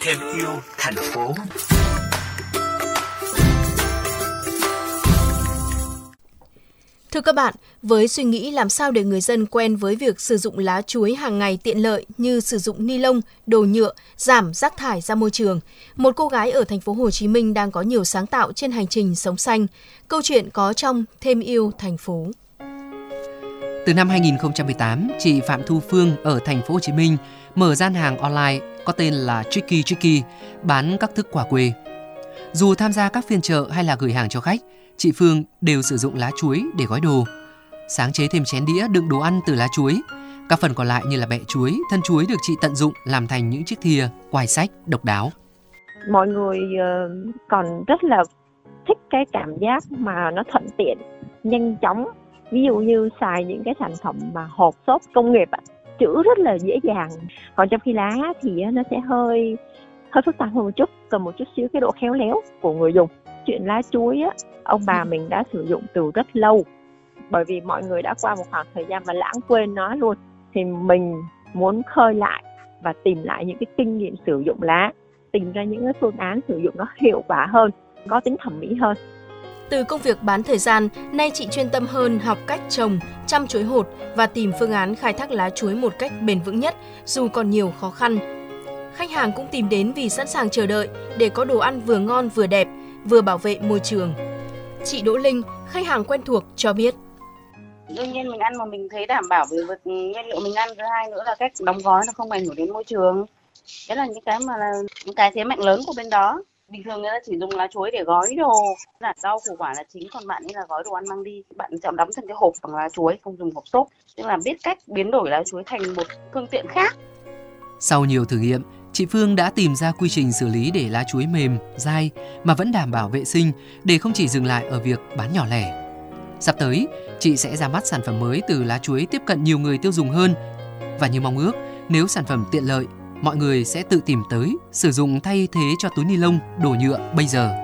Thêm yêu thành phố. Thưa các bạn, với suy nghĩ làm sao để người dân quen với việc sử dụng lá chuối hàng ngày tiện lợi như sử dụng ni lông, đồ nhựa, giảm rác thải ra môi trường, một cô gái ở thành phố Hồ Chí Minh đang có nhiều sáng tạo trên hành trình sống xanh. Câu chuyện có trong Thêm yêu thành phố. Từ năm 2018, chị Phạm Thu Phương ở thành phố Hồ Chí Minh mở gian hàng online có tên là Tricky Tricky, bán các thức quà quê. Dù tham gia các phiên chợ hay là gửi hàng cho khách, chị Phương đều sử dụng lá chuối để gói đồ. Sáng chế thêm chén đĩa đựng đồ ăn từ lá chuối. Các phần còn lại như là bẹ chuối, thân chuối được chị tận dụng làm thành những chiếc thìa, quài sách độc đáo. Mọi người ờ, còn rất là thích cái cảm giác mà nó thuận tiện, nhanh chóng. Ví dụ như xài những cái sản phẩm mà hộp xốp công nghiệp ạ, chữ rất là dễ dàng. Còn trong khi lá thì nó sẽ hơi hơi phức tạp hơn một chút, cần một chút xíu cái độ khéo léo của người dùng. Chuyện lá chuối á, ông bà mình đã sử dụng từ rất lâu bởi vì mọi người đã qua một khoảng thời gian và lãng quên nó luôn thì mình muốn khơi lại và tìm lại những cái kinh nghiệm sử dụng lá tìm ra những cái phương án sử dụng nó hiệu quả hơn có tính thẩm mỹ hơn từ công việc bán thời gian, nay chị chuyên tâm hơn học cách trồng, chăm chuối hột và tìm phương án khai thác lá chuối một cách bền vững nhất dù còn nhiều khó khăn. Khách hàng cũng tìm đến vì sẵn sàng chờ đợi để có đồ ăn vừa ngon vừa đẹp, vừa bảo vệ môi trường. Chị Đỗ Linh, khách hàng quen thuộc cho biết. Đương nhiên mình ăn mà mình thấy đảm bảo về vật nguyên liệu mình ăn thứ hai nữa là cách đóng gói nó không ảnh hưởng đến môi trường. Đấy là những cái mà là những cái thế mạnh lớn của bên đó. Bình thường người ta chỉ dùng lá chuối để gói đồ, là rau củ quả là chính còn bạn ấy là gói đồ ăn mang đi. Bạn chọn đóng thành cái hộp bằng lá chuối, không dùng hộp xốp. Tức là biết cách biến đổi lá chuối thành một phương tiện khác. Sau nhiều thử nghiệm, chị Phương đã tìm ra quy trình xử lý để lá chuối mềm, dai mà vẫn đảm bảo vệ sinh để không chỉ dừng lại ở việc bán nhỏ lẻ. Sắp tới, chị sẽ ra mắt sản phẩm mới từ lá chuối tiếp cận nhiều người tiêu dùng hơn. Và như mong ước, nếu sản phẩm tiện lợi, mọi người sẽ tự tìm tới sử dụng thay thế cho túi ni lông, đồ nhựa bây giờ.